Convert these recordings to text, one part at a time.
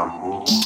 amor.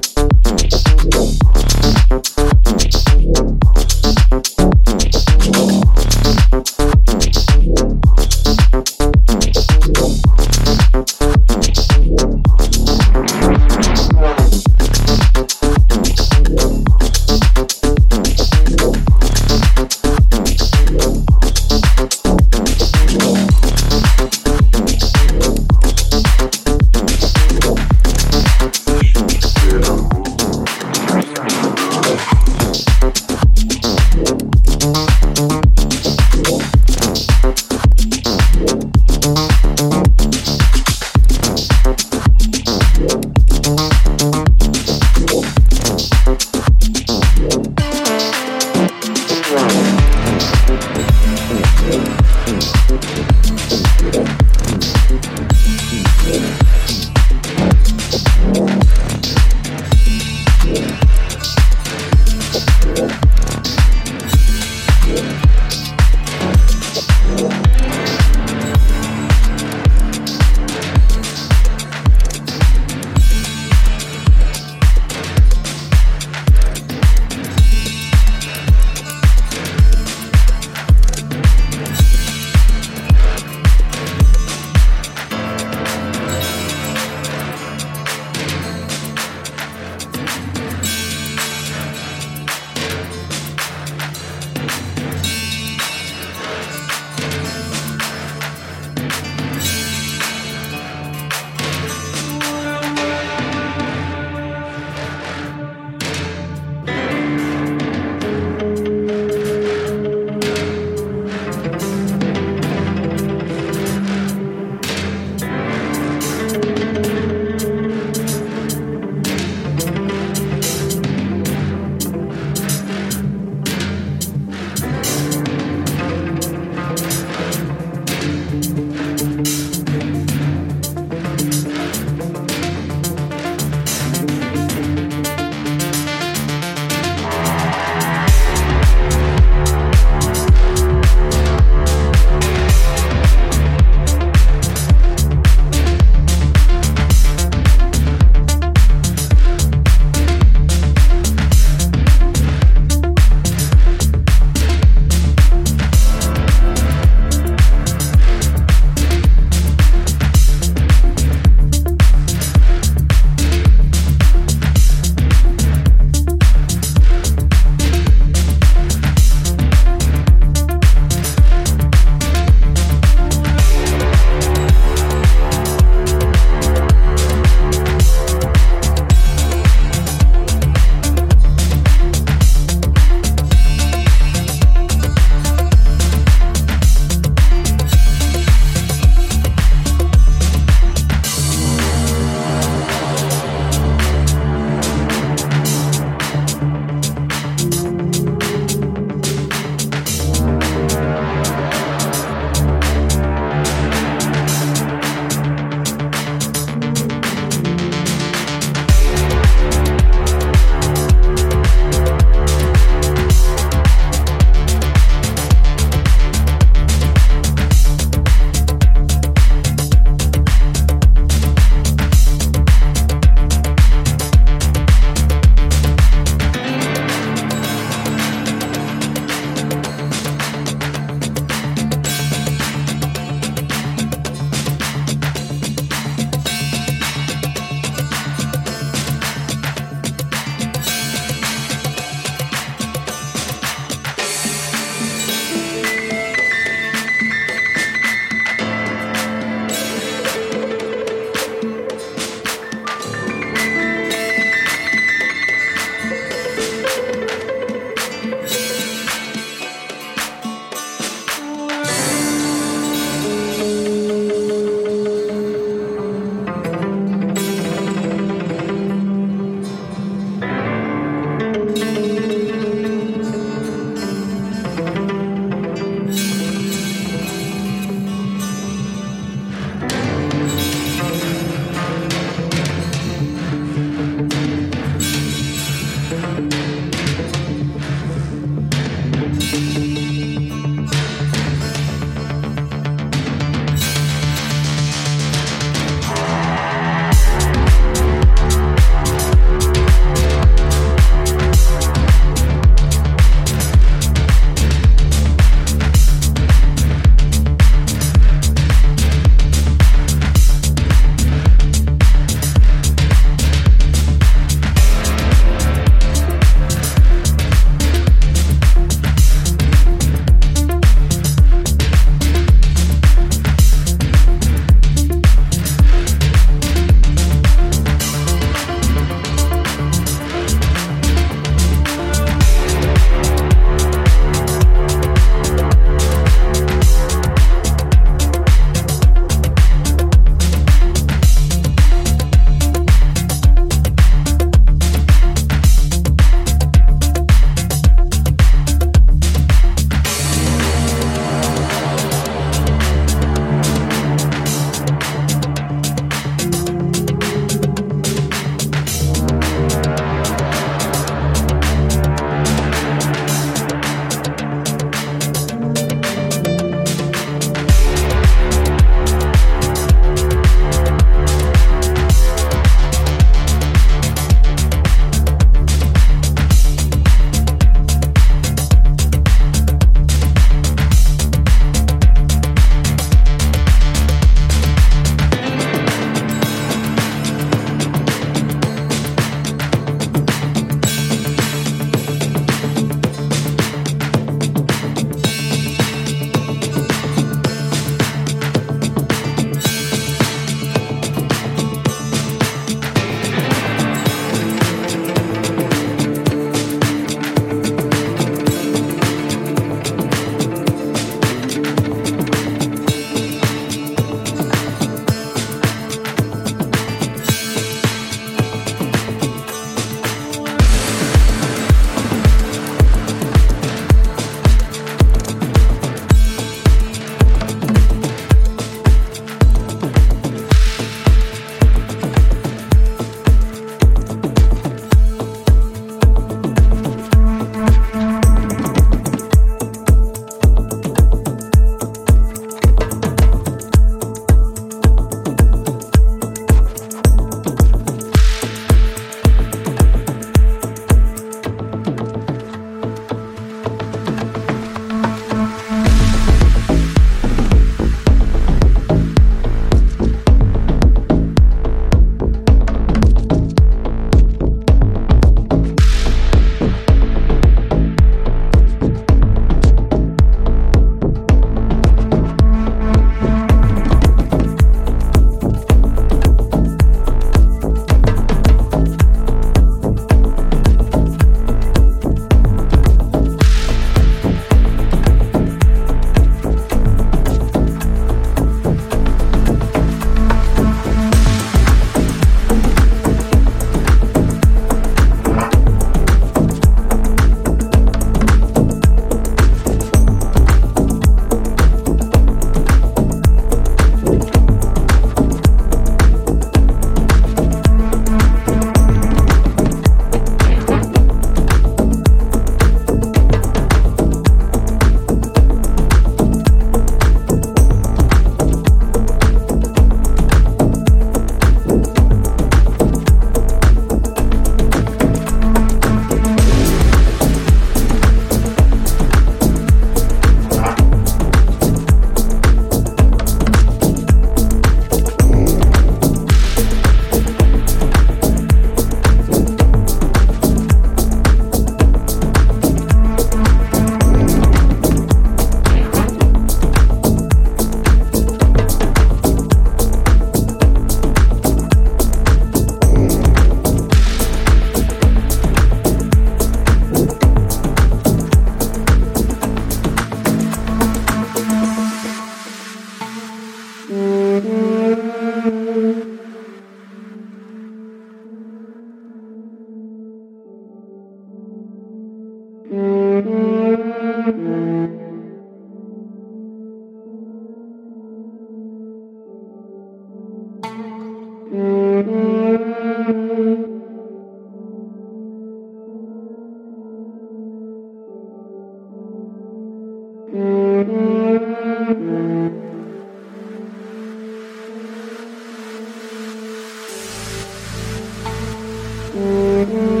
Mm-hmm.